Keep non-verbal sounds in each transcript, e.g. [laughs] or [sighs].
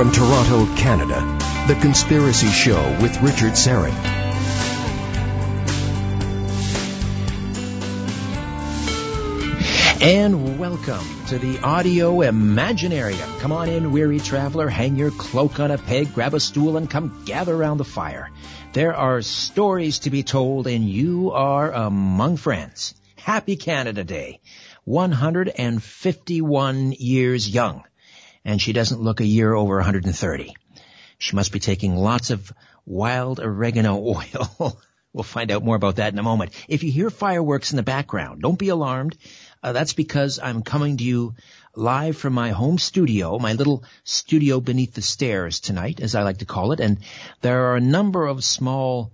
From Toronto, Canada, The Conspiracy Show with Richard Syrett. And welcome to the Audio Imaginarium. Come on in, weary traveler, hang your cloak on a peg, grab a stool, and come gather around the fire. There are stories to be told, and you are among friends. Happy Canada Day. 151 years young. And she doesn't look a year over 130. She must be taking lots of wild oregano [laughs] oil. we'll find out more about that in a moment. If you hear fireworks in the background, don't be alarmed. Uh, that's because I'm coming to you live from my home studio, my little studio beneath the stairs tonight, as I like to call it. And there are a number of small,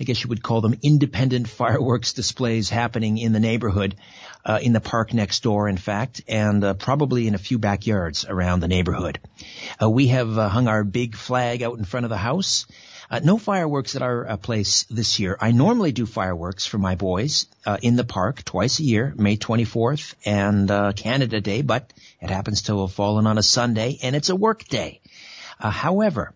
I guess you would call them independent fireworks displays happening in the neighborhood, uh, in the park next door, in fact, and uh, probably in a few backyards around the neighborhood. Uh, we have uh, hung our big flag out in front of the house. Uh, no fireworks at our uh, place this year. I normally do fireworks for my boys uh, in the park twice a year, May 24th and uh, Canada Day, but it happens to have fallen on a Sunday and it's a work day. Uh, however,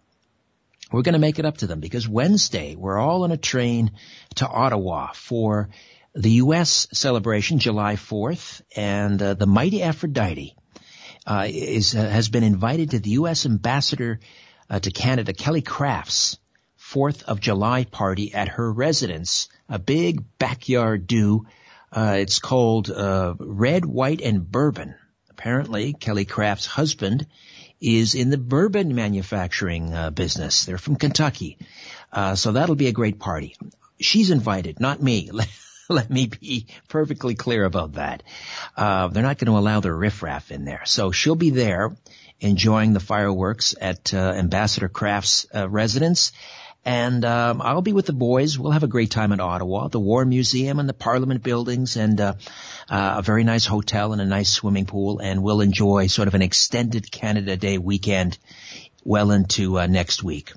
we're going to make it up to them because Wednesday we're all on a train to Ottawa for the U.S. celebration, July 4th, and uh, the mighty Aphrodite is has been invited to the U.S. ambassador to Canada, Kelly Crafts 4th of July party at her residence, a big backyard do. Uh, it's called uh, Red, White, and Bourbon. Apparently, Kelly Craft's husband is in the bourbon manufacturing uh, business. They're from Kentucky, uh, so that'll be a great party. She's invited, not me. [laughs] Let me be perfectly clear about that. Uh, they're not going to allow the riffraff in there, so she'll be there enjoying the fireworks at uh, Ambassador Craft's residence and um, I'll be with the boys. We'll have a great time in Ottawa, the War Museum and the Parliament buildings, and uh, uh, a very nice hotel and a nice swimming pool. And we'll enjoy sort of an extended Canada Day weekend well into uh, next week.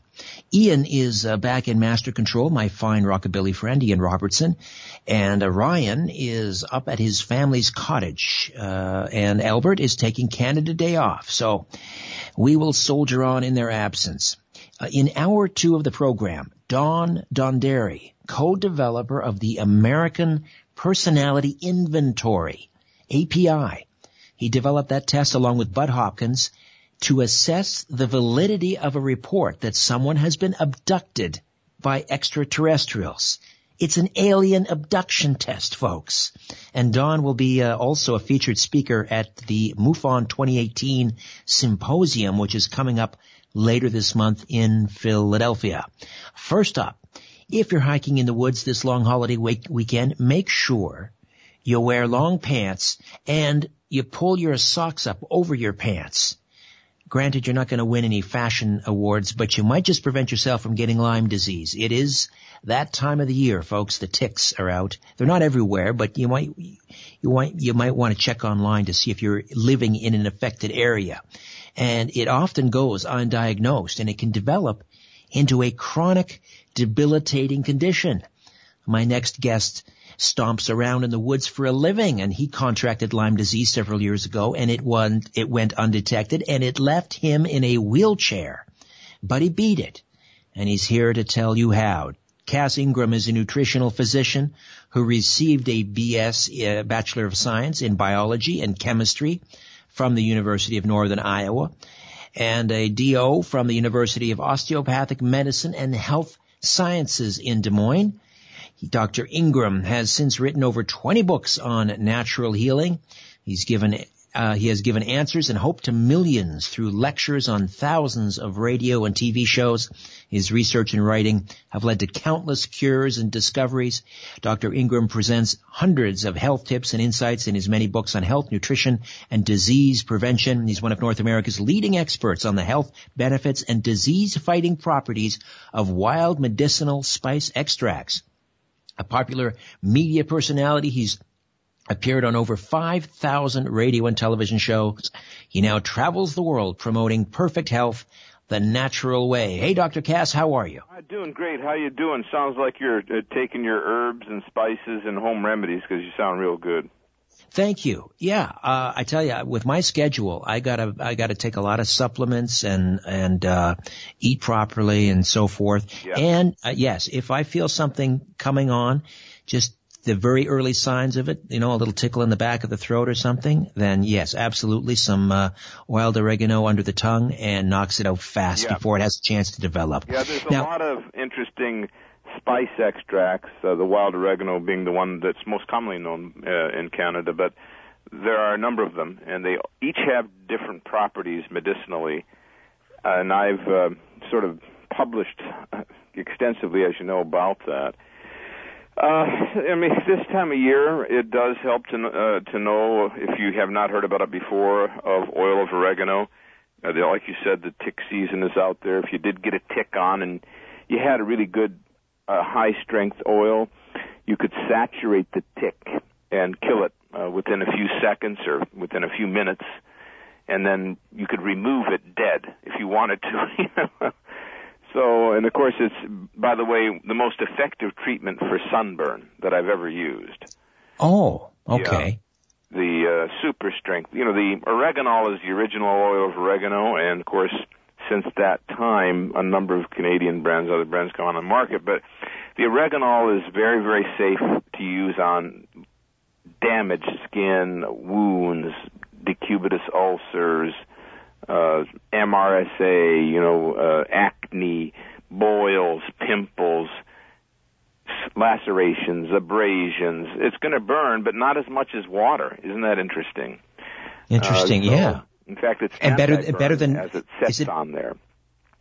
Ian is uh, back in master control, my fine rockabilly friend Ian Robertson, and uh, Ryan is up at his family's cottage, uh, and Albert is taking Canada Day off. So we will soldier on in their absence. Uh, in hour two of the program, Don Donderi, co-developer of the American Personality Inventory, API. He developed that test along with Bud Hopkins to assess the validity of a report that someone has been abducted by extraterrestrials. It's an alien abduction test, folks. And Don will be uh, also a featured speaker at the MUFON 2018 symposium, which is coming up later this month in Philadelphia. First up, if you're hiking in the woods this long holiday week- weekend, make sure you wear long pants and you pull your socks up over your pants. Granted, you're not going to win any fashion awards, but you might just prevent yourself from getting Lyme disease. It is that time of the year, folks. The ticks are out. They're not everywhere, but you might, you might, you might want to check online to see if you're living in an affected area and it often goes undiagnosed and it can develop into a chronic debilitating condition. My next guest stomps around in the woods for a living and he contracted Lyme disease several years ago and it went, it went undetected and it left him in a wheelchair. But he beat it and he's here to tell you how. Cass Ingram is a nutritional physician who received a BS, uh, Bachelor of Science in biology and chemistry from the University of Northern Iowa and a DO from the University of Osteopathic Medicine and Health Sciences in Des Moines. Dr. Ingram has since written over 20 books on natural healing. He's given uh, he has given answers and hope to millions through lectures on thousands of radio and TV shows. His research and writing have led to countless cures and discoveries. Dr. Ingram presents hundreds of health tips and insights in his many books on health, nutrition, and disease prevention. He's one of North America's leading experts on the health benefits and disease fighting properties of wild medicinal spice extracts. A popular media personality, he's appeared on over 5,000 radio and television shows. He now travels the world promoting perfect health the natural way. Hey, Dr. Cass, how are you? I'm doing great. How you doing? Sounds like you're uh, taking your herbs and spices and home remedies because you sound real good. Thank you. Yeah, uh, I tell you, with my schedule, I gotta, I gotta take a lot of supplements and, and, uh, eat properly and so forth. Yeah. And, uh, yes, if I feel something coming on, just the very early signs of it, you know, a little tickle in the back of the throat or something, then yes, absolutely some, uh, wild oregano under the tongue and knocks it out fast Yeah. before it has a chance to develop. Yeah, there's a lot of interesting spice extracts. Uh, the wild oregano being the one that's most commonly known uh, in Canada, but there are a number of them, and they each have different properties medicinally. And I've uh, sort of published [laughs] extensively, as you know, about that. Uh, I mean, this time of year, it does help to uh, to know if you have not heard about it before of oil of oregano. Uh, the, like you said, the tick season is out there. If you did get a tick on and you had a really good uh, high strength oil, you could saturate the tick and kill it uh, within a few seconds or within a few minutes, and then you could remove it dead if you wanted to. [laughs] you know. So, and of course, it's by the way the most effective treatment for sunburn that I've ever used Oh, okay. the uh, super strength. You know, the oreganol is the original oil of oregano, and of course, since that time, a number of Canadian brands, other brands come on the market. But the oreganol is very, very safe to use on damaged skin, wounds, decubitus ulcers, uh, MRSA, you know, uh, acne, boils, pimples, lacerations, abrasions. It's going to burn, but not as much as water. Isn't that interesting? Interesting. Uh, so, yeah. In fact, it's And better- better than- as it sets is it- on there.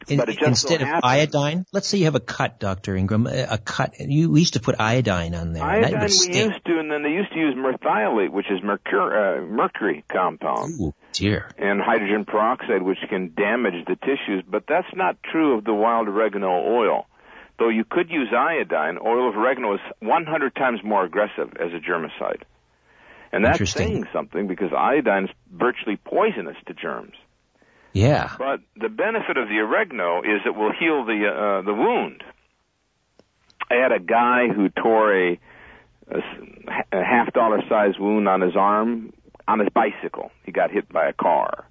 In- but it just instead of iodine, let's say you have a cut, Dr. Ingram, a a cut. You we used to put iodine on there. Iodine we stink. used to, and then they used to use merthiolate, which is mercur- uh, mercury compound. Ooh, dear. and hydrogen peroxide, which can damage the tissues, but that's not true of the wild oregano oil. Though you could use iodine, oil of oregano is 100 times more aggressive as a germicide. And that's saying something because iodine is virtually poisonous to germs. Yeah. But the benefit of the oregano is it will heal the uh, the wound. I had a guy who tore a, a a half dollar size wound on his arm on his bicycle. He got hit by a car,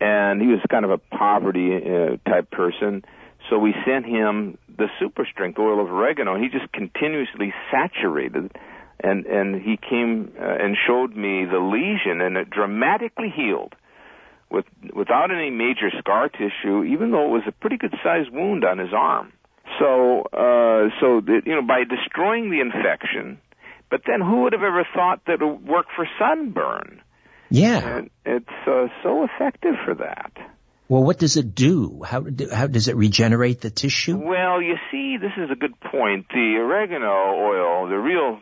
and he was kind of a poverty uh, type person. So we sent him the super strength oil of oregano, and he just continuously saturated. And and he came uh, and showed me the lesion, and it dramatically healed with without any major scar tissue, even though it was a pretty good sized wound on his arm. So, uh, so that, you know, by destroying the infection, but then who would have ever thought that it would work for sunburn? Yeah. And it's uh, so effective for that. Well, what does it do? How do- how does it regenerate the tissue? Well, you see, this is a good point. The oregano oil, the real,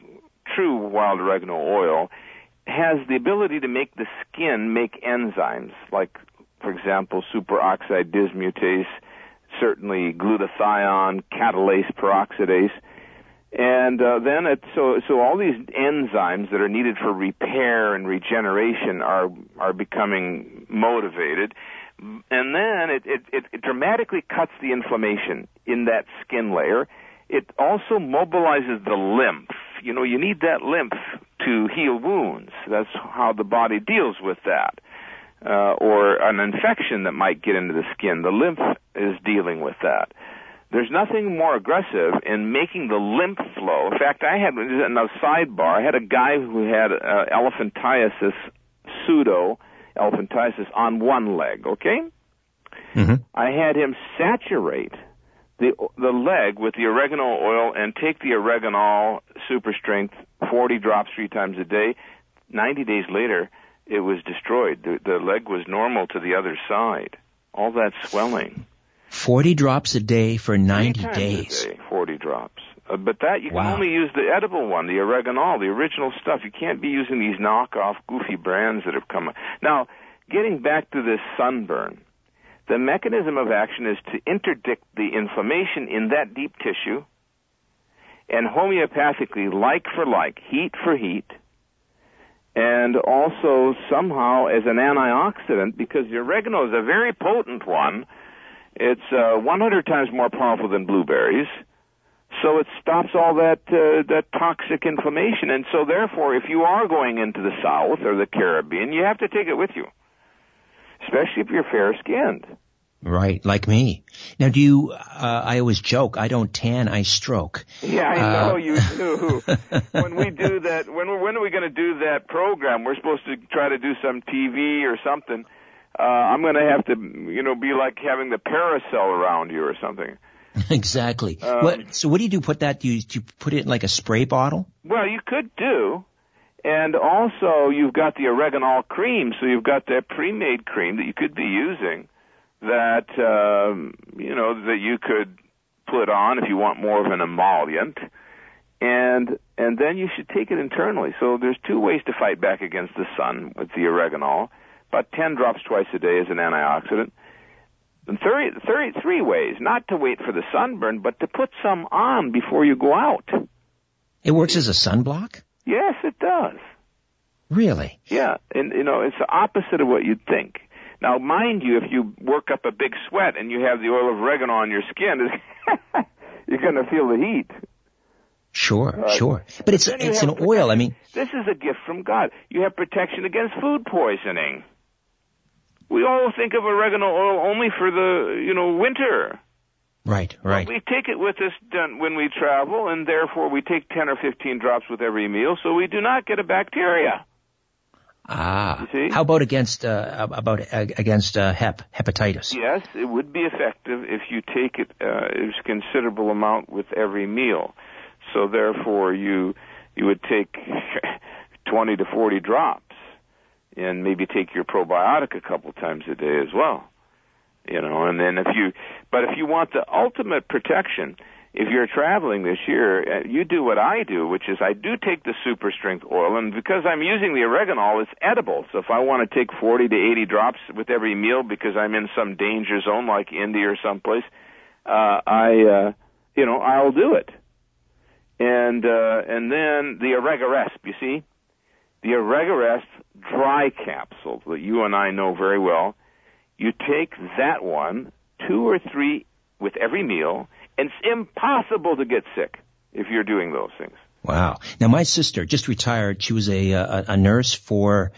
true wild oregano oil, has the ability to make the skin make enzymes, like, for example, superoxide dismutase, certainly glutathione, catalase peroxidase. And uh, then it, so so all these enzymes that are needed for repair and regeneration are are becoming motivated, and then it, it, it, it dramatically cuts the inflammation in that skin layer. It also mobilizes the lymph. You know, you need that lymph to heal wounds. That's how the body deals with that. Uh, or an infection that might get into the skin. The lymph is dealing with that. There's nothing more aggressive in making the lymph flow. In fact, I had in a sidebar. I had a guy who had uh, elephantiasis, pseudo elephantiasis, on one leg. Okay, hmm I had him saturate the the leg with the oregano oil and take the oregano super strength 40 drops three times a day. 90 days later, it was destroyed. The, the leg was normal to the other side. All that swelling. Forty drops a day for Three ninety times days. A day, 40 drops. Uh, but that you can Wow. only use the edible one, the oregano, the original stuff. You can't be using these knockoff goofy brands that have come. Up. Now, getting back to this sunburn, the mechanism of action is to interdict the inflammation in that deep tissue, and homeopathically, like for like, heat for heat, and also somehow as an antioxidant because the oregano is a very potent one. It's uh, 100 times more powerful than blueberries. so it stops all that uh, that toxic inflammation. And so, therefore, if you are going into the South or the Caribbean, you have to take it with you, especially if you're fair skinned. Right, like me. Now, do you? Uh, I always joke. I don't tan. I stroke. Yeah, I know uh, you do. [laughs] when we do that, when when are we going to do that program? We're supposed to try to do some TV or something. Uh, I'm going to have to, you know, be like having the parasol around you or something. [laughs] Exactly. Um, what, so what do you do? Put that? Do you, do you put it in like a spray bottle? Well, you could do. And also, you've got the oregano cream, so you've got that pre-made cream that you could be using that um, you know that you could put on if you want more of an emollient, and and then you should take it internally. So there's two ways to fight back against the sun with the oregano. About 10 drops twice a day is an antioxidant. And 30, 33 ways, not to wait for the sunburn, but to put some on before you go out. It works as a sunblock? Yes, it does. Really? Yeah, and you know, it's the opposite of what you'd think. Now, mind you, if you work up a big sweat and you have the oil of oregano on your skin, [laughs] you're going to feel the heat. Sure, uh, sure. But it's it's an oil. I mean, this is a gift from God. You have protection against food poisoning. We all think of oregano oil only for the you know winter. Right, right. But we take it with us when we travel, and therefore we take 10 or 15 drops with every meal, so we do not get a bacteria. Ah, how about against uh, about uh, against uh, hep hepatitis? Yes, it would be effective if you take it uh, a considerable amount with every meal. So therefore, you you would take [laughs] 20 to 40 drops, and maybe take your probiotic a couple times a day as well. You know, and then if you, but if you want the ultimate protection, if you're traveling this year, uh, you do what I do, which is I do take the super strength oil, and because I'm using the oregano, it's edible. So if I want to take 40 to 80 drops with every meal because I'm in some danger zone like India or someplace, uh, I, uh, you know, I'll do it. And uh, and then the Oregaresp, you see, the Oregaresp dry capsule that you and I know very well. You take that one, two or three with every meal it's impossible to get sick if you're doing those things. Wow. Now my sister just retired. She was a a, a nurse for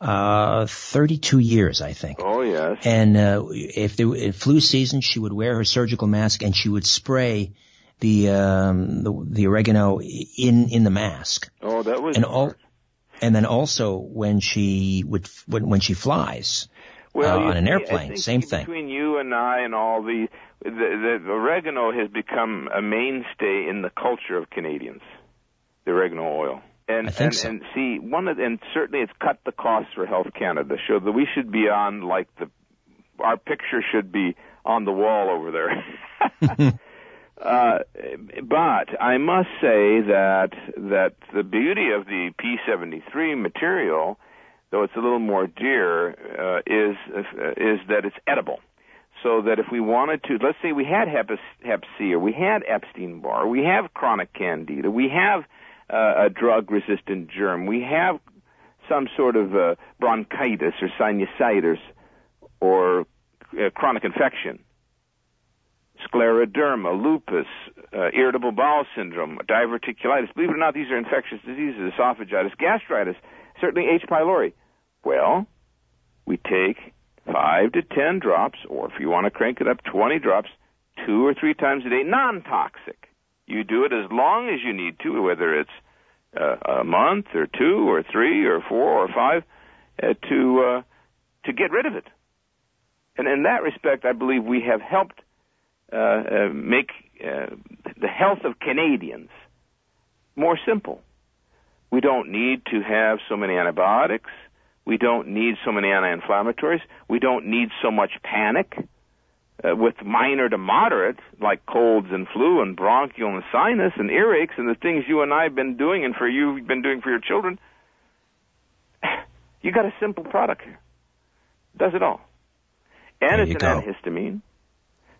uh 32 years, I think. Oh yes. And uh, if there in flu season, she would wear her surgical mask and she would spray the um the, the oregano in in the mask. Oh, that was. And all, and then also when she would when when she flies. Well, uh, on an airplane, same thing. Between you and I and all the the, the oregano has become a mainstay in the culture of Canadians. The oregano oil. And, and, so. and see one of and certainly it's cut the costs for Health Canada. So that we should be on like the our picture should be on the wall over there. [laughs] [laughs] uh, but I must say that that the beauty of the P73 material, though it's a little more dear, uh, is uh, is that it's edible. So that if we wanted to, let's say we had hep, hep C or we had Epstein Barr, we have chronic candida, we have uh, a drug resistant germ, we have some sort of uh, bronchitis or sinusitis or uh, chronic infection, scleroderma, lupus, uh, irritable bowel syndrome, diverticulitis. Believe it or not, these are infectious diseases, esophagitis, gastritis, certainly H. pylori. Well, we take five to ten drops, or if you want to crank it up, 20 drops, two or three times a day, non-toxic. You do it as long as you need to, whether it's uh, a month or two or three or four or five, uh, to uh, to get rid of it. And in that respect, I believe we have helped uh, uh, make uh, the health of Canadians more simple. We don't need to have so many antibiotics. We don't need so many anti-inflammatories. We don't need so much panic. Uh, with minor to moderate, like colds and flu and bronchial and sinus and earaches and the things you and I have been doing and for you have been doing for your children, [sighs] you got a simple product here. Does it all. And there it's an go. antihistamine.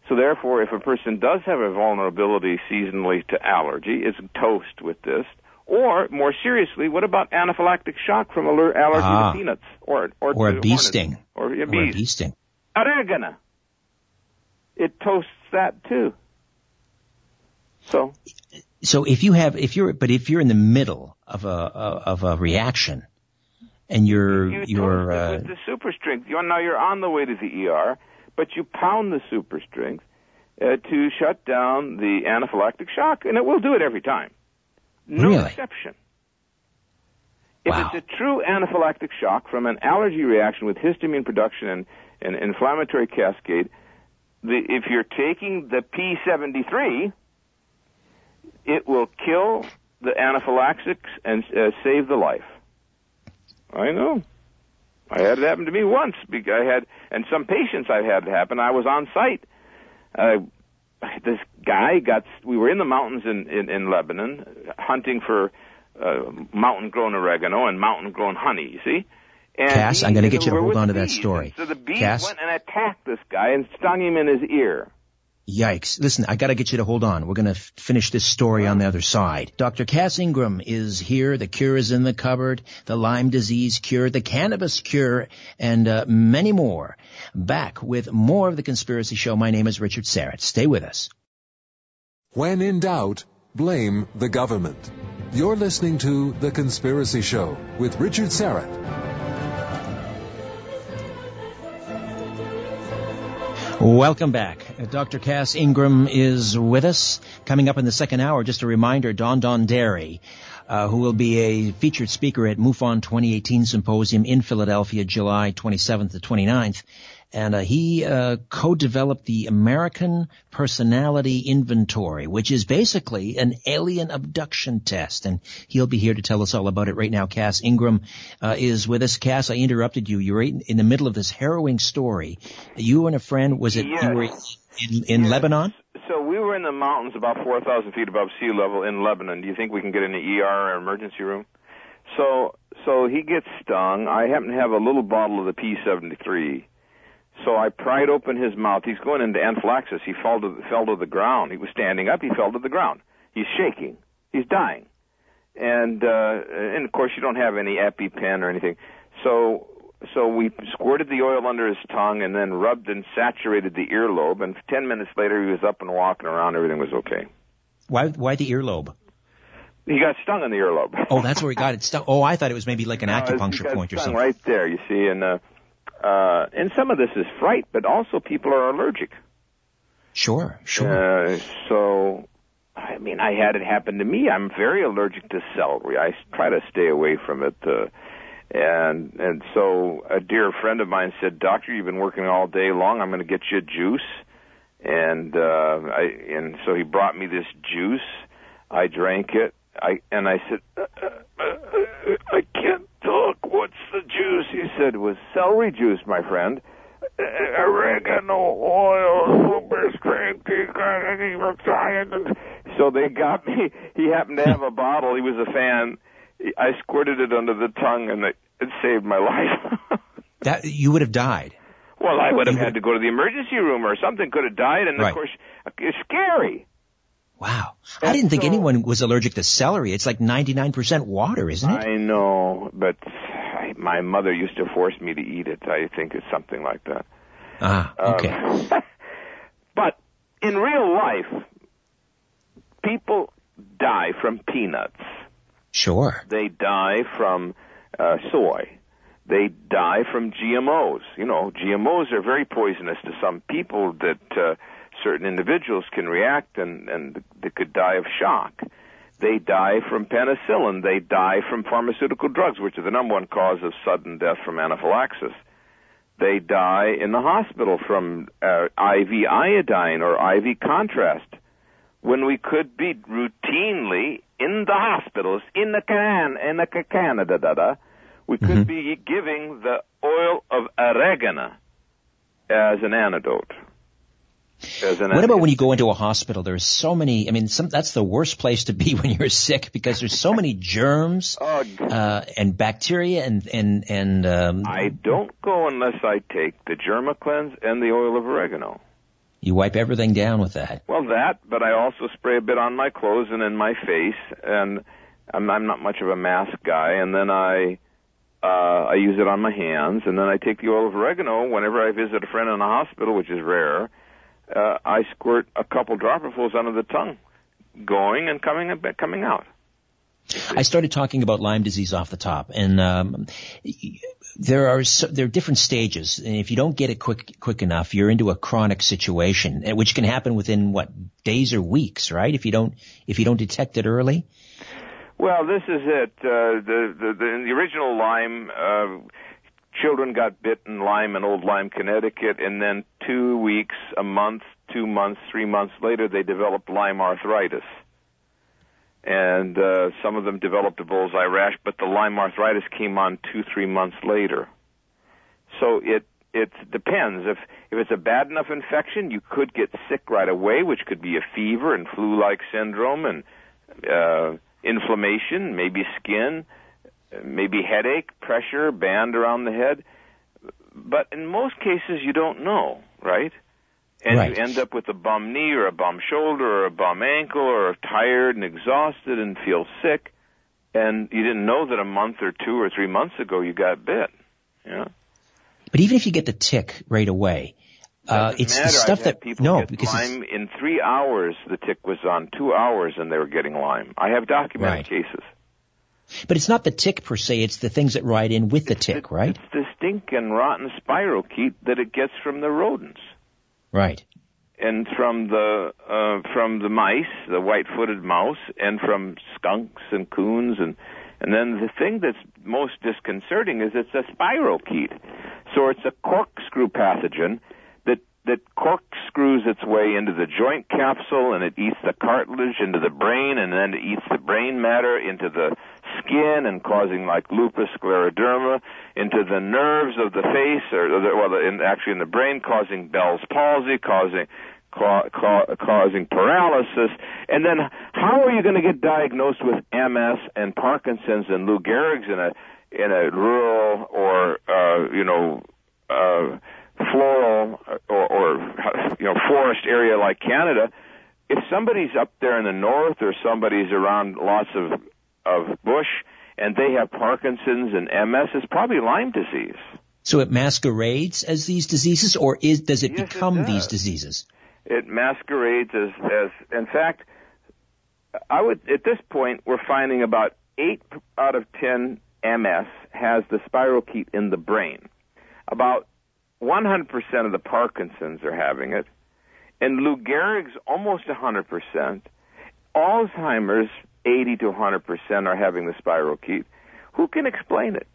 So therefore, if a person does have a vulnerability seasonally to allergy, it's toast with this. Or more seriously, what about anaphylactic shock from allergy ah, to peanuts or or, or a bee sting or, a or bee. a bee sting? Oregano. It toasts that too. So, so if you have, if you're, but if you're in the middle of a of a reaction, and you're you you're uh, with the super strength. You're now you're on the way to the ER, but you pound the super strength uh, to shut down the anaphylactic shock, and it will do it every time. No Really? exception. If Wow. it's a true anaphylactic shock from an allergy reaction with histamine production and an inflammatory cascade, the, if you're taking the P73, it will kill the anaphylaxis and uh, save the life. I know. I had it happen to me once. I had, and some patients I've had it happen. I was on site. Uh, [laughs] this guy got. We were in the mountains in in, in Lebanon, hunting for uh, mountain-grown oregano and mountain-grown honey. You see. And Cass, I'm gonna get you to hold on to that story. So the bees Cass? went and attacked this guy and stung him in his ear. Yikes. Listen, I gotta get you to hold on. We're gonna f- finish this story on the other side. Dr. Cass Ingram is here. The cure is in the cupboard. The Lyme disease cure, the cannabis cure, and uh, many more. Back with more of The Conspiracy Show. My name is Richard Syrett. Stay with us. When in doubt, blame the government. You're listening to The Conspiracy Show with Richard Syrett. Welcome back. Uh, Dr. Cass Ingram is with us. Coming up in the second hour, just a reminder, Don Donderi, uh, who will be a featured speaker at MUFON 2018 Symposium in Philadelphia, July 27th to 29th. And uh, he uh, co-developed the American Personality Inventory, which is basically an alien abduction test. And he'll be here to tell us all about it right now. Cass Ingram uh, is with us. Cass, I interrupted you. You were in in the middle of this harrowing story. You and a friend, was it, Yes. you were in, in Yes. Lebanon? So we were in the mountains about 4,000 feet above sea level in Lebanon. Do you think we can get in the ER or emergency room? So, so he gets stung. I happen to have a little bottle of the P73. So I pried open his mouth. He's going into anaphylaxis. He fell to, fell to the ground. He was standing up. He fell to the ground. He's shaking. He's dying. And, uh, and of course you don't have any EpiPen or anything. So, so we squirted the oil under his tongue and then rubbed and saturated the earlobe. And ten minutes later, he was up and walking around. Everything was okay. Why, why the earlobe? He got stung in the earlobe. Oh, that's where he got it stuck. Oh, I thought it was maybe like an [laughs] No, acupuncture point or something. Right there, you see, and uh, uh, and some of this is fright, but also people are allergic. Sure, sure. Uh, so, I mean, I had it happen to me. I'm very allergic to celery. I try to stay away from it. Uh, and and so a dear friend of mine said, "Doctor, you've been working all day long. I'm going to get you a juice." And uh, I and so he brought me this juice. I drank it. I and I said, uh, uh, uh, "I can't talk. What's the juice?" He said, "It was celery juice, my friend." Uh, oregano oil, super strength, so they got me. He happened to have a bottle. He was a fan. I squirted it under the tongue, and it, it saved my [laughs] life. That you would have died. well, I would have had to go to the emergency room or something. Could have died, and Right. of course, it's scary. Wow. I didn't think so- anyone was allergic to celery. It's like 99% water, isn't it? I know, but I, my mother used to force me to eat it. I think it's something like that. ah, Um, okay. [laughs] but in real life, people die from peanuts. Sure. They die from uh, soy. They die from GMOs. You know, GMOs are very poisonous to some people that uh, certain individuals can react and, and they could die of shock. They die from penicillin. They die from pharmaceutical drugs, which are the number one cause of sudden death from anaphylaxis. They die in the hospital from uh, IV iodine or IV contrast when we could be routinely in the hospitals in the can in the ca- Canada, da, da, we could be giving the oil of oregano as an antidote. What about when you go into a hospital? There's so many, I mean, some, that's the worst place to be [laughs] when you're sick because there's so many germs, [laughs] Oh, uh, and bacteria and, and, and, um, I don't go unless I take the Germacleanse and the oil of oregano. you wipe everything down with that. Well, that, but I also spray a bit on my clothes and in my face, and I'm, I'm not much of a mask guy. And then I, uh, I use it on my hands, and then I take the oil of oregano whenever I visit a friend in a hospital, which is rare. Uh, I squirt a couple dropperfuls under the tongue going and coming and coming out. I started talking about Lyme disease off the top, and um, there are so, there are different stages, and if you don't get it quick quick enough, you're into a chronic situation, eh, which can happen within what days or weeks, right? If you don't if you don't detect it early. Well, this is it. Uh, the, the the the original Lyme. Uh, children got bitten Lyme in Old Lyme, Connecticut, and then two weeks, a month, two months, three months later, they developed Lyme arthritis and uh, some of them developed a bullseye rash, but the Lyme arthritis came on two, three months later. So it it depends. If if it's a bad enough infection, you could get sick right away, which could be a fever and flu-like syndrome and uh, inflammation, maybe skin, maybe headache, pressure, band around the head. But in most cases, you don't know, right? and right. you end up with a bum knee or a bum shoulder or a bum ankle or tired and exhausted and feel sick and you didn't know that a month or two or three months ago you got bit yeah but even if you get the tick right away uh, it's matter. the stuff that people no get because Lyme in three hours the tick was on two hours and they were getting Lyme I have documented Right. cases but it's not the tick per se it's the things that ride in with the tick the, right? it's the stink and rotten spirochete that it gets from the rodents. Right. And from the uh, from the mice, the white-footed mouse, and from skunks and coons, and and then the thing that's most disconcerting is it's a spirochete, so it's a corkscrew pathogen that that corkscrews its way into the joint capsule, and it eats the cartilage into the brain, and then it eats the brain matter into the skin and causing like lupus scleroderma into the nerves of the face or the, well in, actually in the brain causing Bell's palsy causing ca- ca- causing paralysis. And then how are you going to get diagnosed with MS and Parkinson's and Lou Gehrig's in a in a rural or uh you know uh floral or, or you know forest area like Canada? If somebody's up there in the north or somebody's around lots of of bush and they have Parkinson's and MS, it's probably Lyme disease. so it masquerades as these diseases or is does it Yes, it become does. these diseases It masquerades as, as, in fact, I would, at this point, we're finding about 8 out of 10 MS has the spirochete in the brain. About 100% of the Parkinson's are having it. And Lou Gehrig's almost 100%. Alzheimer's 80 to 100% are having the spiral spirochete. Who can explain it?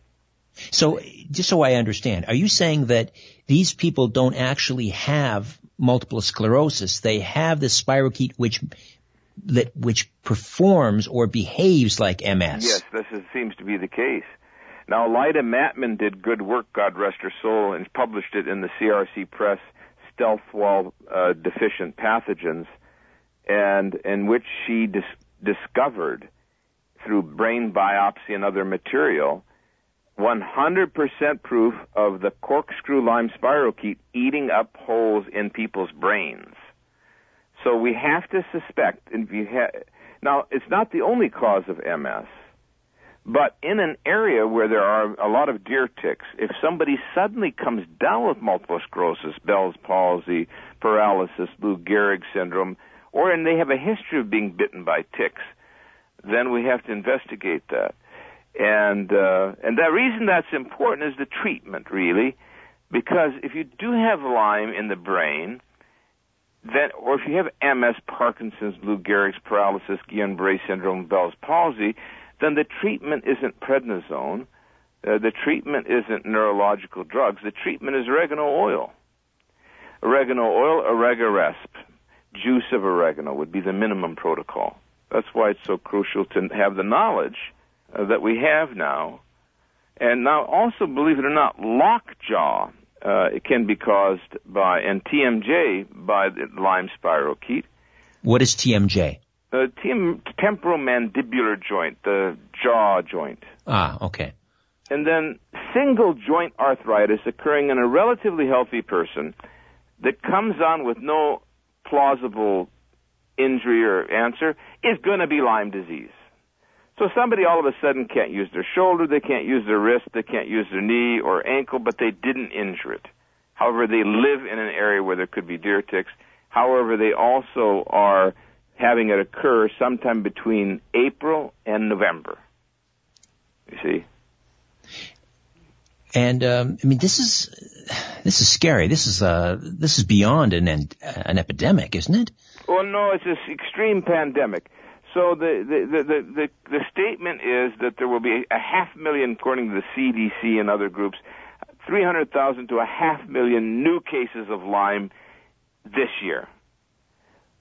So, just so I understand, are you saying that these people don't actually have multiple sclerosis? They have the spirochete which that which performs or behaves like MS. Yes, this is, seems to be the case. Now, Lida Mattman did good work, God rest her soul, and published it in the CRC Press, Stealth Wall uh, Deficient Pathogens, and in which she dis- discovered, through brain biopsy and other material, 100% proof of the corkscrew Lyme spirochete eating up holes in people's brains. So we have to suspect, ha- now it's not the only cause of MS, but in an area where there are a lot of deer ticks, if somebody suddenly comes down with multiple sclerosis, Bell's palsy, paralysis, Lou Gehrig syndrome, or and they have a history of being bitten by ticks, then we have to investigate that. And uh, and the reason that's important is the treatment, really, because if you do have Lyme in the brain, then or if you have MS, Parkinson's, Lou Gehrig's paralysis, Guillain-Barré syndrome, Bell's palsy, then the treatment isn't prednisone. Uh, the treatment isn't neurological drugs. The treatment is oregano oil. Oregano oil, Oregaresp, juice of oregano would be the minimum protocol. That's why it's so crucial to have the knowledge uh, that we have now. And now also, believe it or not, lockjaw uh, it can be caused by, and TMJ by the Lyme spirochete. What is TMJ? Uh, tem- temporomandibular joint, the jaw joint. Ah, okay. And then single joint arthritis occurring in a relatively healthy person that comes on with no plausible injury or answer is going to be Lyme disease. So somebody all of a sudden can't use their shoulder, they can't use their wrist, they can't use their knee or ankle, but they didn't injure it. However, they live in an area where there could be deer ticks. However, they also are having it occur sometime between April and November. You see? And um, I mean, this is this is scary. This is uh, this is beyond an an epidemic, isn't it? Well, no, it's this extreme pandemic. So the the, the the the statement is that there will be a half million, according to the CDC and other groups, three hundred thousand to a half million new cases of Lyme this year.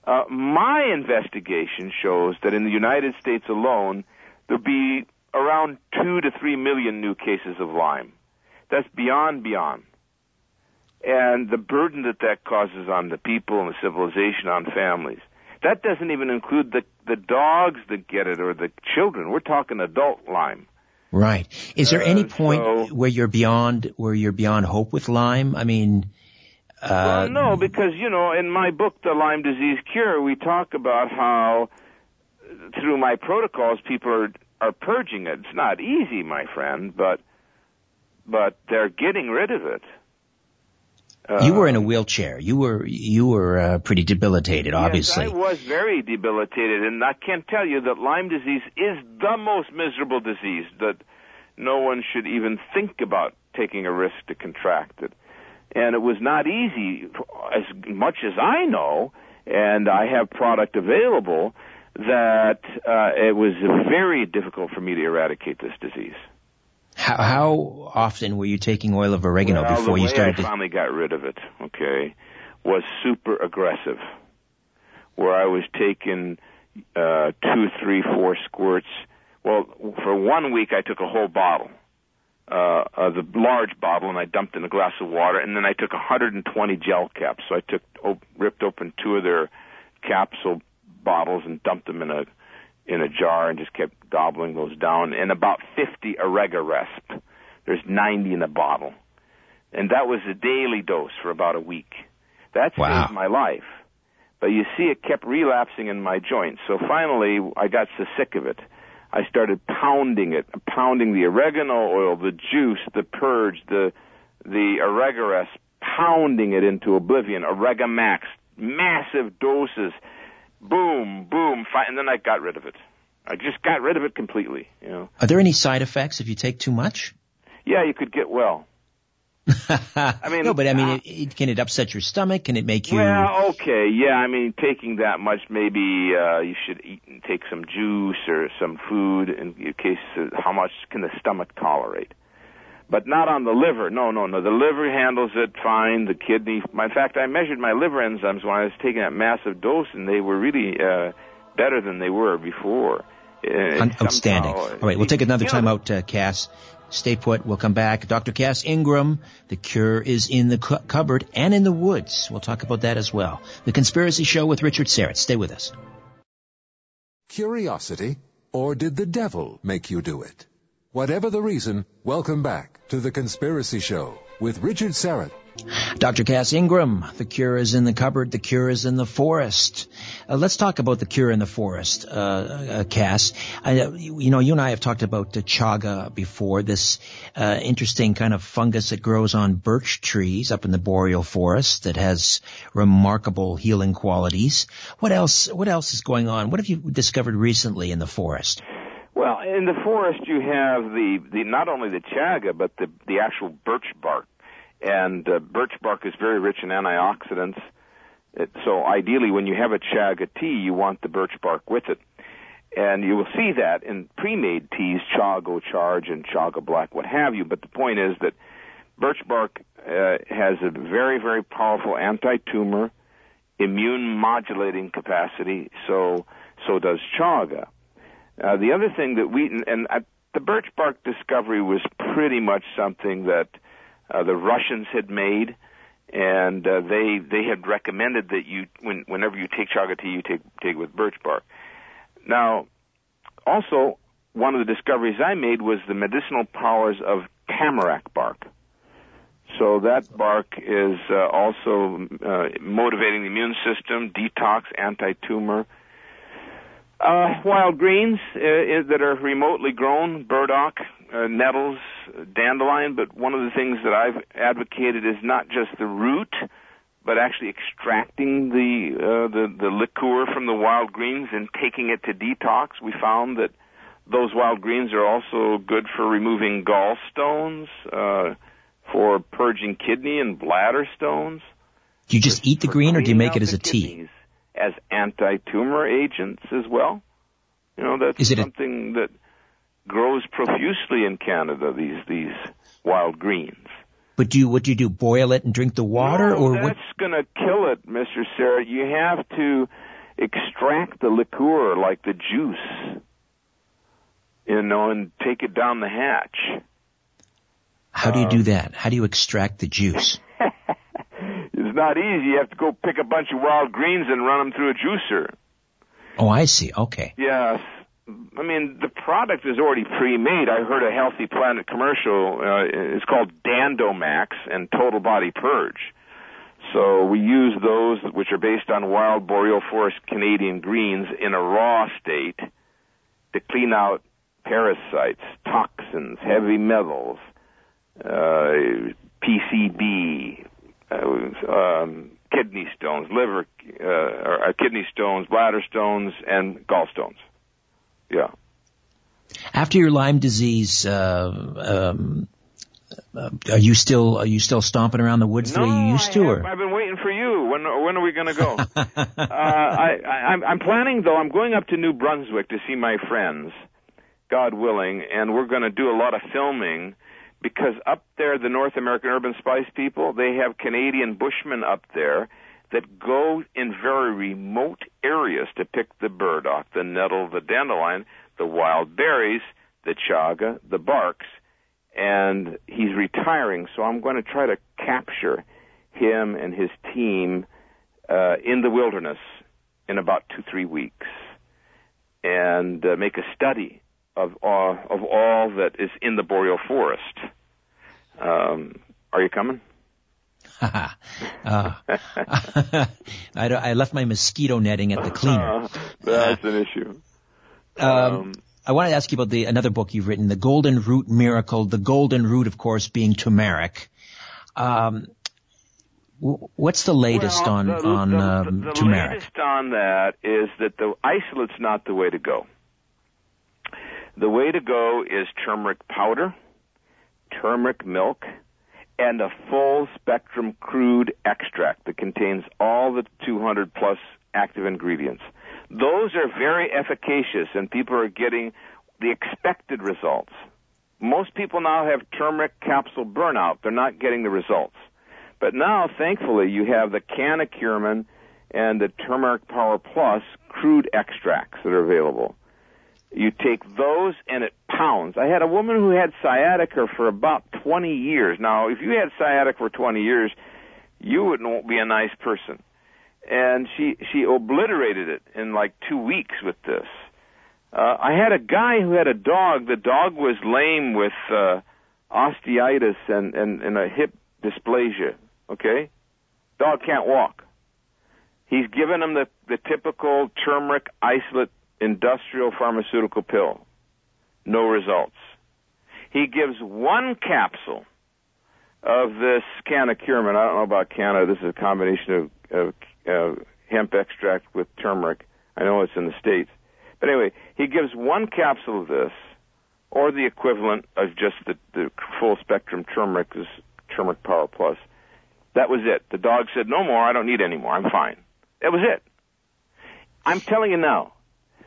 Uh, my investigation shows that in the United States alone, there'll be around two to three million new cases of Lyme. That's beyond beyond. And the burden that that causes on the people and the civilization, on families. That doesn't even include the the dogs that get it or the children. We're talking adult Lyme. Right. Is there any Uh, point so- where you're beyond where you're beyond hope with Lyme? I mean, uh, well, no, because you know, in my book, The Lyme Disease Cure, we talk about how through my protocols, people are are purging it. It's not easy, my friend, but but they're getting rid of it. You were in a wheelchair. You were you were uh, pretty debilitated, obviously. Yes, I was very debilitated, and I can't tell you that Lyme disease is the most miserable disease that no one should even think about taking a risk to contract it. And it was not easy, as much as I know, and I have product available, that uh, it was very difficult for me to eradicate this disease. How, how often were you taking oil of oregano well, before the you started I to? finally got rid of it, okay, was super aggressive, where I was taking uh, two, three, four squirts. Well, for one week I took a whole bottle, uh, uh, the large bottle, and I dumped in a glass of water, and then I took 120 gel caps. So I took, op- ripped open two of their capsule bottles and dumped them in a in a jar and just kept gobbling those down. And about 50 Oregaresp. There's 90 in a bottle. And that was a daily dose for about a week. That Wow. saved my life. But you see, it kept relapsing in my joints. So finally, I got so sick of it. I started pounding it, pounding the oregano oil, the juice, the purge, the the Oregaresp, pounding it into oblivion. Oregamax, massive doses, boom, fi- and then I got rid of it. I just got rid of it completely. You know. Are there any side effects if you take too much? Yeah, you could get well. [laughs] I mean, no, but I mean, uh, it, it, can it upset your stomach? Can it make you? Well, okay, yeah. I mean, taking that much, maybe uh, you should eat and take some juice or some food in case. Uh, how much can the stomach tolerate? But not on the liver. No, no, no. The liver handles it fine. The kidney. In fact, I measured my liver enzymes when I was taking that massive dose, and they were really uh, better than they were before. Uh, Un- outstanding. somehow- All right, we'll take another Yeah, time out, uh, Cass. Stay put. We'll come back. Dr. Cass Ingram, the cure is in the cu- cupboard and in the woods. We'll talk about that as well. The Conspiracy Show with Richard Syrett. Stay with us. Curiosity? Or did the devil make you do it? Whatever the reason, welcome back to The Conspiracy Show with Richard Syrett. Dr. Cass Ingram, the cure is in the cupboard, the cure is in the forest. Uh, let's talk about the cure in the forest, uh, uh, Cass. I, you know, you and I have talked about the chaga before, this uh, interesting kind of fungus that grows on birch trees up in the boreal forest that has remarkable healing qualities. What else, what else is going on? What have you discovered recently in the forest? Well, in the forest, you have the, the not only the chaga, but the the actual birch bark, and uh, birch bark is very rich in antioxidants. It, so ideally, when you have a chaga tea, you want the birch bark with it, and you will see that in pre-made teas, Chaga Charge and Chaga Black, what have you. But the point is that birch bark uh, has a very very powerful anti-tumor, immune modulating capacity. So so does chaga. Uh, the other thing that we and uh, the birch bark discovery was pretty much something that uh, the Russians had made, and uh, they they had recommended that you when whenever you take chaga tea, you take take with birch bark. Now, also one of the discoveries I made was the medicinal powers of tamarack bark. So that bark is uh, also uh, motivating the immune system, detox, anti-tumor. Uh, wild greens uh, that are remotely grown, burdock, uh, nettles, dandelion, but one of the things that I've advocated is not just the root but actually extracting the uh, the the liqueur from the wild greens and taking it to detox, we found that those wild greens are also good for removing gallstones, uh, for purging kidney and bladder stones. Do you just eat the green, or do you make it as a tea? As anti-tumor agents as well. You know that's Is it something a- that grows profusely in Canada. These these wild greens. But do you what do you do? Boil it and drink the water, no, or that's what? going to kill it, Mister Syrett. You have to extract the liqueur, like the juice, you know, and take it down the hatch. How do you do um, that? How do you extract the juice? It's not easy. You have to go pick a bunch of wild greens and run them through a juicer. Oh, I see. Okay. Yes. I mean, the product is already pre-made. I heard a Healthy Planet commercial. Uh, it's called Dandomax and Total Body Purge. So we use those which are based on wild boreal forest Canadian greens in a raw state to clean out parasites, toxins, heavy metals, uh, PCB, um, kidney stones, liver, uh, or, uh, kidney stones, bladder stones, and gallstones. Yeah. After your Lyme disease, uh, um, uh, are you still are you still stomping around the woods the way you used to? I Or have, I've been waiting for you. When when are we going to go? [laughs] uh, I, I I'm, I'm planning though. I'm going up to New Brunswick to see my friends, God willing, and we're going to do a lot of filming because up there, the North American Herb and Spice people, they have Canadian Bushmen up there that go in very remote areas to pick the burdock, the nettle, the dandelion, the wild berries, the chaga, the barks, and he's retiring, so I'm going to try to capture him and his team uh, in the wilderness in about two, three weeks, and uh, make a study of all, of all that is in the boreal forest. Um, are you coming? [laughs] uh, [laughs] I, I left my mosquito netting at the cleaner. [laughs] Uh, that's an issue. Um, I want to ask you about the another book you've written, The Golden Root Miracle. The golden root, of course, being turmeric. Um, what's the latest Well, on the, on the, um, the, the turmeric? latest on that is that the isolate's not the way to go. The way to go is turmeric powder, turmeric milk, and a full spectrum crude extract that contains all the 200 plus active ingredients. Those are very efficacious and people are getting the expected results. Most people now have turmeric capsule burnout. They're not getting the results. But now, thankfully, you have the Canna Curmin and the Turmeric Power Plus crude extracts that are available. You take those and it pounds. I had a woman who had sciatica for about 20 years. Now, if you had sciatica for 20 years, you wouldn't be a nice person. And she she obliterated it in like two weeks with this. Uh, I had a guy who had a dog. The dog was lame with uh, osteitis and, and, and a hip dysplasia. Okay, dog can't walk. He's given him the the typical turmeric isolate industrial pharmaceutical pill. No results. He gives one capsule of this canna curmin. I don't know about canna. This is a combination of, of uh, hemp extract with turmeric. I know it's in the States. But anyway, he gives one capsule of this, or the equivalent of just the, the full spectrum turmeric, is turmeric power plus. That was it. The dog said, no more, I don't need any more, I'm fine. That was it. I'm telling you now,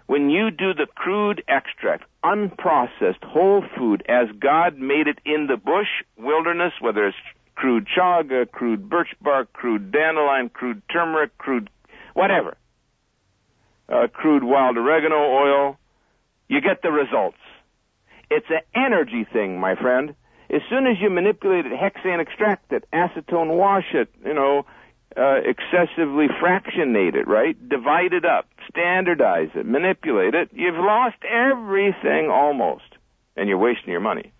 when you do the crude extract, unprocessed, whole food, as God made it in the bush, wilderness, whether it's crude chaga, crude birch bark, crude dandelion, crude turmeric, crude whatever, uh, crude wild oregano oil, you get the results. It's an energy thing, my friend. As soon as you manipulate it, hexane extract it, acetone wash it, you know, uh, excessively fractionate it, right? Divide it up, standardize it, manipulate it. You've lost everything almost, and you're wasting your money.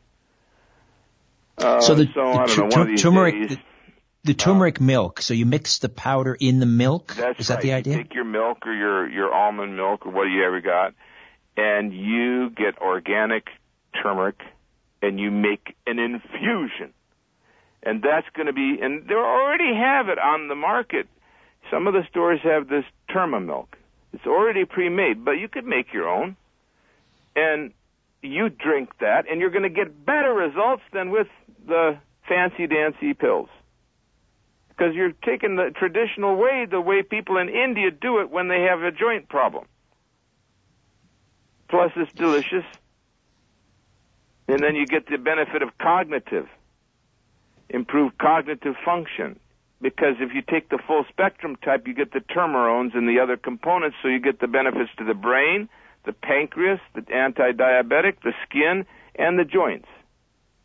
Uh, So the- so I the don't know. tur- One of these turmeric- days, The turmeric milk. So you mix the powder in the milk. That's Is that right. the You idea? take your milk or your your almond milk or what you ever got, and you get organic turmeric, and you make an infusion. And that's going to be, and they already have it on the market. Some of the stores have this Terma milk. It's already pre-made, but you could make your own. And you drink that, and you're going to get better results than with the fancy dancy pills. Because you're taking the traditional way, the way people in India do it when they have a joint problem. Plus, it's delicious. And then you get the benefit of cognitive, improved cognitive function. Because if you take the full spectrum type, you get the turmerones and the other components, so you get the benefits to the brain, the pancreas, the anti-diabetic, the skin, and the joints.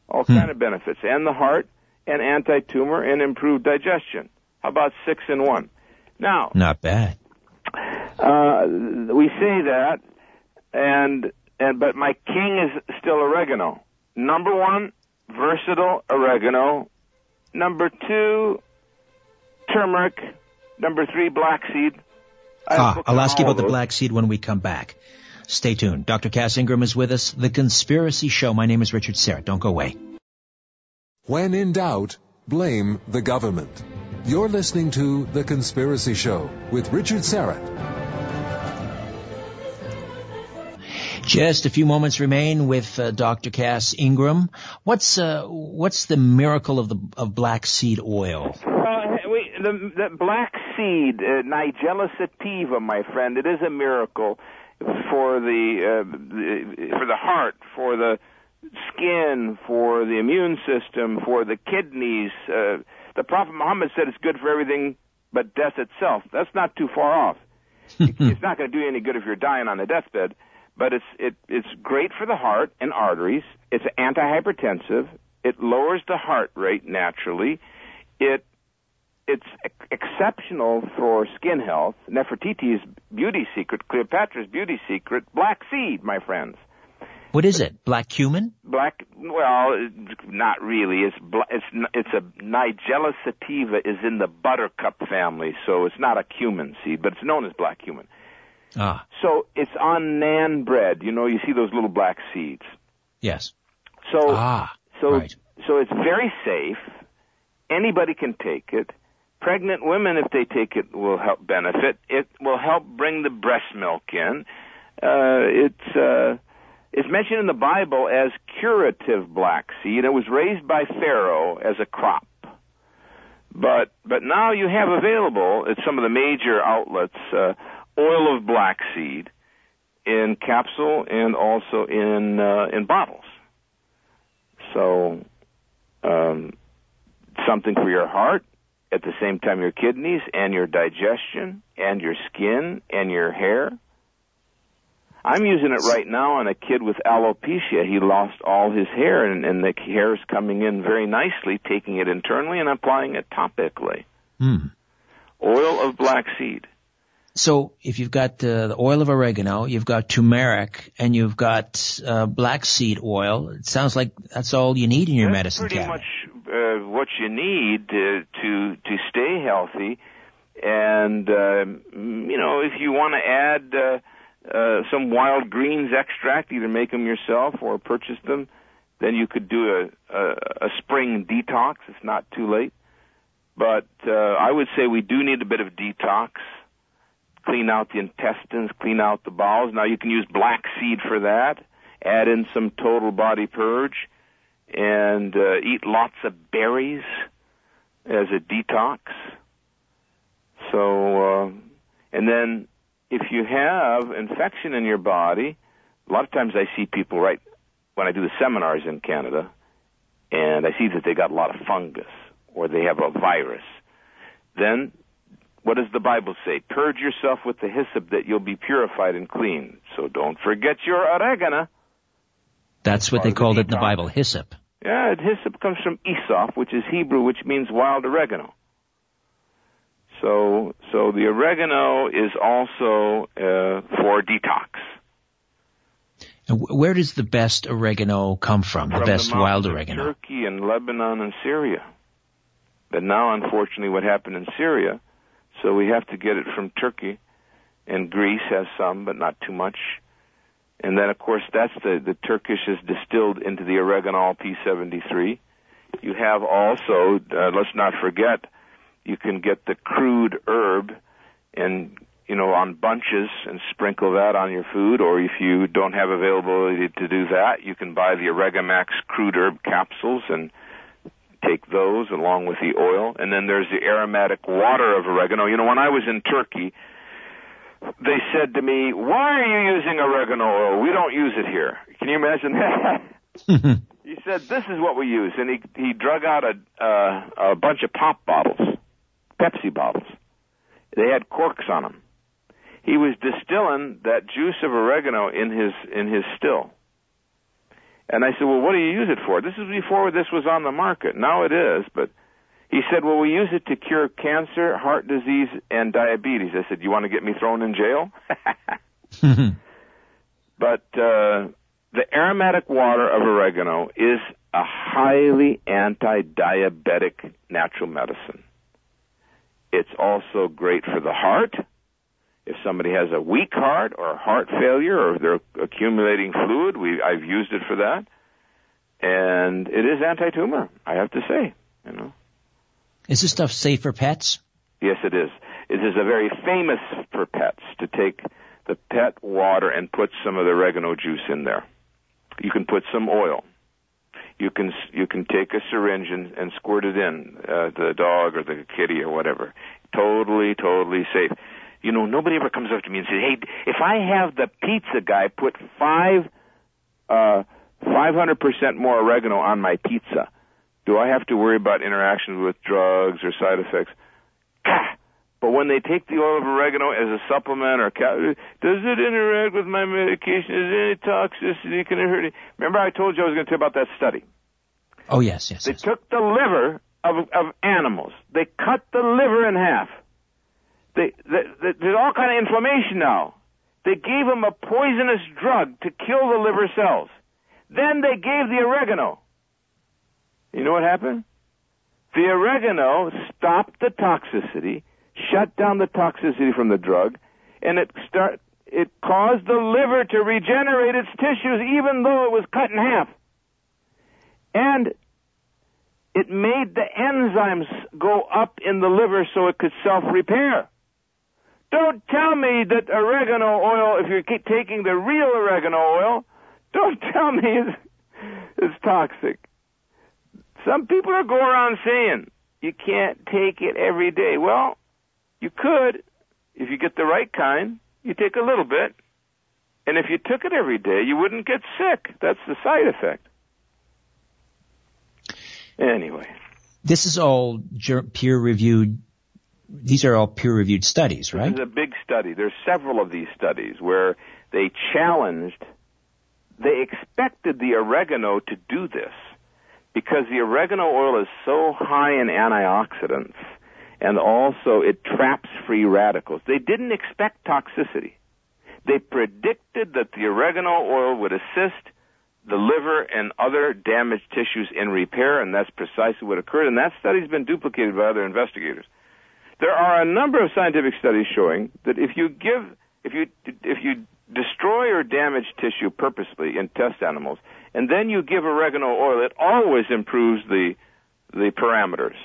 All hmm. kind of benefits. And the heart, and anti-tumor, and improved digestion. How about six in one? Now. Not bad. Uh, we say that, and and but my king is still oregano. Number one, versatile oregano. Number two, turmeric. Number three, black seed. Ah, I'll ask you about the black seed when we come back. Stay tuned. Dr. Cass Ingram is with us. The Conspiracy Show. My name is Richard Syrett. Don't go away. When in doubt, blame the government. You're listening to The Conspiracy Show with Richard Syrett. Just a few moments remain with uh, Dr. Cass Ingram. What's uh, what's the miracle of the of black seed oil? Uh, we, the, the black seed, uh, Nigella sativa, my friend, it is a miracle for the, uh, the for the heart, for the skin, for the immune system, for the kidneys. Uh, the Prophet Muhammad said it's good for everything but death itself. That's not too far off. [laughs] it's not going to do you any good if you're dying on a deathbed, but it's it, it's great for the heart and arteries. It's antihypertensive. It lowers the heart rate naturally. It it's exceptional for skin health. Nefertiti's beauty secret, Cleopatra's beauty secret, black seed, my friends. What is it? Black cumin? Black, well, not really. It's it's it's a Nigella sativa is in the buttercup family, so it's not a cumin seed, but it's known as black cumin. Ah. So it's on nan bread. You know, you see those little black seeds. Yes. So ah, so right. so it's very safe. Anybody can take it pregnant women, if they take it, will help benefit. It will help bring the breast milk in. Uh, it's uh, it's mentioned in the Bible as curative black seed. It was raised by Pharaoh as a crop, but but now you have available at some of the major outlets uh, oil of black seed in capsule and also in uh, in bottles. So um, something for your heart, at the same time your kidneys and your digestion and your skin and your hair. I'm using it right now on a kid with alopecia. He lost all his hair and, and the hair is coming in very nicely, taking it internally and applying it topically. Hmm. Oil of black seed. So if you've got uh, the oil of oregano, you've got turmeric, and you've got uh, black seed oil, it sounds like that's all you need in your that's medicine pretty cabinet. much uh, what you need to to to stay healthy. And uh, you know, if you want to add uh, uh, some wild greens extract, either make them yourself or purchase them, then you could do a a, a spring detox. It's not too late. But uh, I would say we do need a bit of detox clean out the intestines, clean out the bowels. Now you can use black seed for that. Add in some total body purge and uh, eat lots of berries as a detox. So, uh, and then if you have infection in your body, a lot of times I see people right when I do the seminars in Canada, and I see that they got a lot of fungus or they have a virus. Then what does the Bible say? Purge yourself with the hyssop that you'll be purified and clean. So don't forget your oregano. That's what they called it in the Bible, hyssop. Yeah, hyssop comes from Esop, which is Hebrew, which means wild oregano. So, so the oregano is also uh, for detox. And where does the best oregano come from? from the best the wild oregano? Turkey and Lebanon and Syria. But now, unfortunately, what happened in Syria so we have to get it from Turkey, and Greece has some, but not too much. And then, of course, that's the the Turkish is distilled into the oreganol P73, You have also, uh, let's not forget, you can get the crude herb and you know on bunches and sprinkle that on your food or if you don't have availability to do that you can buy the Oregamax crude herb capsules and take those along with the oil and then there's the aromatic water of oregano you know when I was in Turkey they said to me why are you using oregano oil we don't use it here can you imagine that [laughs] he said this is what we use and he he drug out a uh, a bunch of pop bottles Pepsi bottles. They had corks on them. He was distilling that juice of oregano in his in his still. And I said, "Well, what do you use it for?" This is before this was on the market. Now it is, but he said, "Well, we use it to cure cancer, heart disease, and diabetes." I said, "You want to get me thrown in jail?" [laughs] but uh, the aromatic water of oregano is a highly anti-diabetic natural medicine. It's also great for the heart. If somebody has a weak heart or heart failure or they're accumulating fluid, we I've used it for that. And it is anti-tumor, I have to say, you know. Is this stuff safe for pets? Yes, it is. It is a very famous for pets to take the pet water and put some of the oregano juice in there. You can put some oil you can you can take a syringe and, and squirt it in uh, the dog or the kitty or whatever. Totally, totally safe. You know, nobody ever comes up to me and says, "Hey, if I have the pizza guy put five, uh, five hundred percent more oregano on my pizza, do I have to worry about interactions with drugs or side effects?" But when they take the oil of oregano as a supplement or does it interact with my medication? Is there any toxicity? Can it hurt it? Remember I told you I was going to tell you about that study. Oh yes, yes. They yes. took the liver of of animals. They cut the liver in half. They, they, they there's all kind of inflammation now. They gave him a poisonous drug to kill the liver cells. Then they gave the oregano. You know what happened? The oregano stopped the toxicity shut down the toxicity from the drug, and it start it caused the liver to regenerate its tissues even though it was cut in half. And it made the enzymes go up in the liver so it could self-repair. Don't tell me that oregano oil, if you're taking the real oregano oil, don't [laughs] tell me it's, it's toxic. Some people are going around saying you can't take it every day. Well, you could, if you get the right kind, you take a little bit. And if you took it every day, you wouldn't get sick. That's the side effect. Anyway. This is all peer reviewed. These are all peer reviewed studies, right? This is a big study. There's several of these studies where they challenged, they expected the oregano to do this because the oregano oil is so high in antioxidants and also it traps free radicals. They didn't expect toxicity. They predicted that the oregano oil would assist the liver and other damaged tissues in repair, and that's precisely what occurred, and that study's been duplicated by other investigators. There are a number of scientific studies showing that if you give, if you, if you destroy or damage tissue purposely in test animals, and then you give oregano oil, it always improves the, the parameters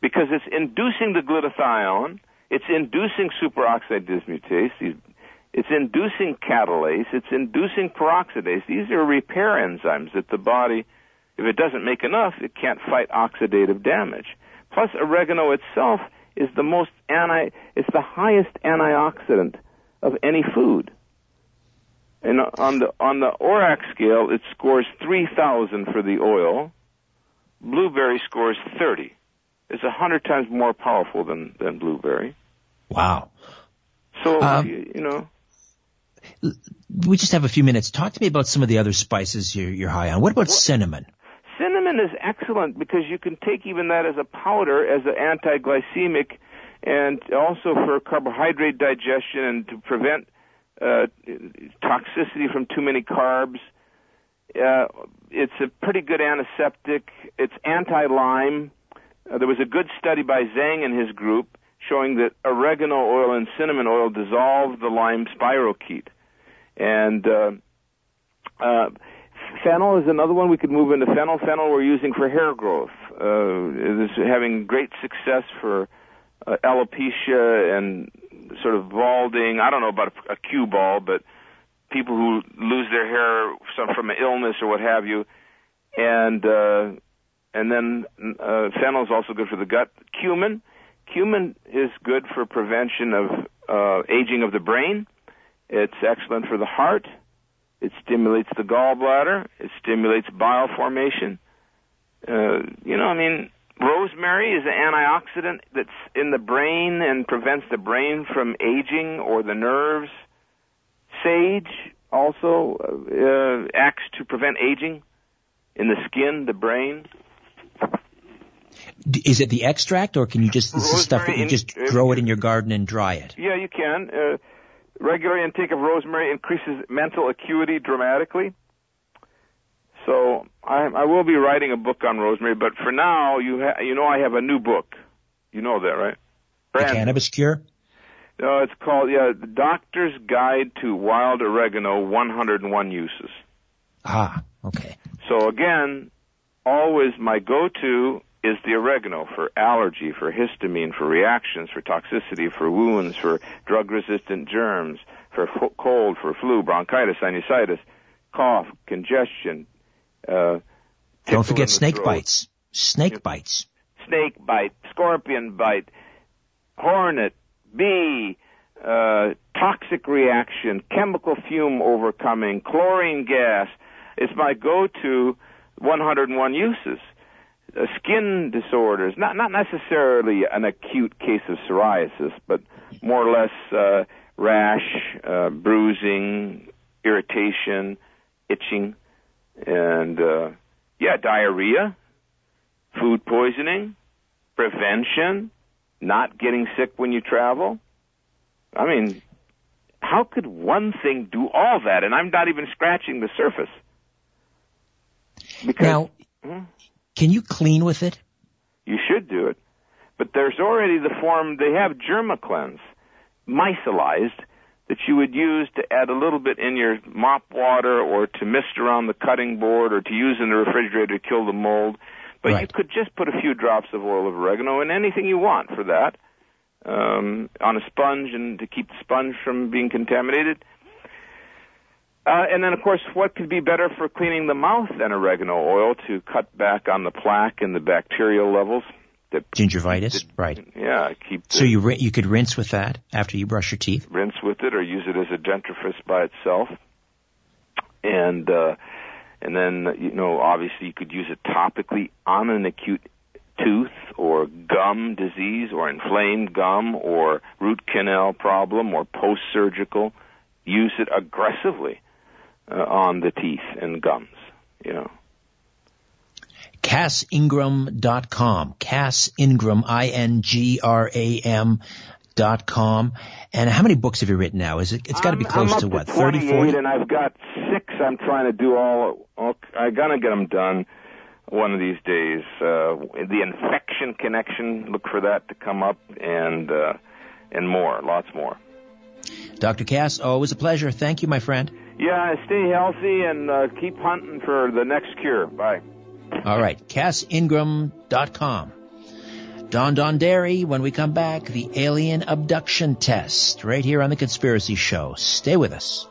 because it's inducing the glutathione, it's inducing superoxide dismutase, it's inducing catalase, it's inducing peroxidase. These are repair enzymes that the body, if it doesn't make enough, it can't fight oxidative damage. Plus, oregano itself is the most anti, it's the highest antioxidant of any food. And on the on the ORAC scale, it scores 3,000 for the oil. Blueberry scores 30 It's a hundred times more powerful than than blueberry. Wow. So um, you, you, know. We just have a few minutes. Talk to me about some of the other spices you're, you're high on. What about well, cinnamon? Cinnamon is excellent because you can take even that as a powder as an anti-glycemic, and also for carbohydrate digestion and to prevent uh, toxicity from too many carbs. Uh, it's a pretty good antiseptic. It's anti-Lyme uh, there was a good study by Zhang and his group showing that oregano oil and cinnamon oil dissolve the Lyme spirochete. And uh, uh, fennel is another one we could move into fennel. Fennel we're using for hair growth. Uh, it is having great success for uh, alopecia and sort of balding. I don't know about a, a cue ball, but people who lose their hair some from an illness or what have you, and uh, and then uh, fennel is also good for the gut. Cumin, cumin is good for prevention of uh, aging of the brain. It's excellent for the heart. It stimulates the gallbladder. It stimulates bile formation. Uh, you know, I mean, rosemary is an antioxidant that's in the brain and prevents the brain from aging or the nerves. Sage also uh, acts to prevent aging in the skin, the brain. Is it the extract, or can you just this is stuff that you just in, grow it in your garden and dry it? Yeah, you can. Uh, regular intake of rosemary increases mental acuity dramatically. So I, I will be writing a book on rosemary, but for now, you ha- you know I have a new book. You know that, right? Brand. The cannabis cure. No, it's called yeah, the Doctor's Guide to Wild Oregano, 101 Uses. Ah, okay. So again, always my go-to is the oregano for allergy, for histamine, for reactions, for toxicity, for wounds, for drug-resistant germs, for cold, for flu, bronchitis, sinusitis, cough, congestion. Uh, Don't forget snake throat. bites. Snake bites. Snake bite, scorpion bite, hornet, bee, uh, toxic reaction, chemical fume overcoming, chlorine gas. It's my go-to 101 uses. Uh, skin disorders, not not necessarily an acute case of psoriasis, but more or less uh, rash, uh, bruising, irritation, itching, and uh, yeah, diarrhea, food poisoning, prevention, not getting sick when you travel. I mean, how could one thing do all that? And I'm not even scratching the surface. Because, now, hmm? Can you clean with it? You should do it. But there's already the form, they have Germacleanse, micellized, that you would use to add a little bit in your mop water or to mist around the cutting board or to use in the refrigerator to kill the mold. But right. you could just put a few drops of oil of oregano in anything you want for that, um, on a sponge and to keep the sponge from being contaminated. Uh, and then, of course, what could be better for cleaning the mouth than oregano oil to cut back on the plaque and the bacterial levels? That, Gingivitis, that, right? Yeah, keep. so you you could rinse with that after you brush your teeth. Rinse with it, or use it as a dentifrice by itself, and uh, and then you know obviously you could use it topically on an acute tooth or gum disease or inflamed gum or root canal problem or post surgical. Use it aggressively uh, on the teeth and gums, you know. CassIngram.com. Cass Ingram, I-N-G-R-A-M dot com. And how many books have you written now? Is it? It's got to be close I'm to what? To 30, 40? And I've got six. I'm trying to do all. all I'm gonna get them done one of these days. Uh, the infection connection. Look for that to come up, and uh, and more, lots more. Dr. Cass, always a pleasure. Thank you, my friend. Yeah, stay healthy and uh, keep hunting for the next cure. Bye. All right, CassIngram.com. Don Donderi, when we come back, the alien abduction test, right here on The Conspiracy Show. Stay with us.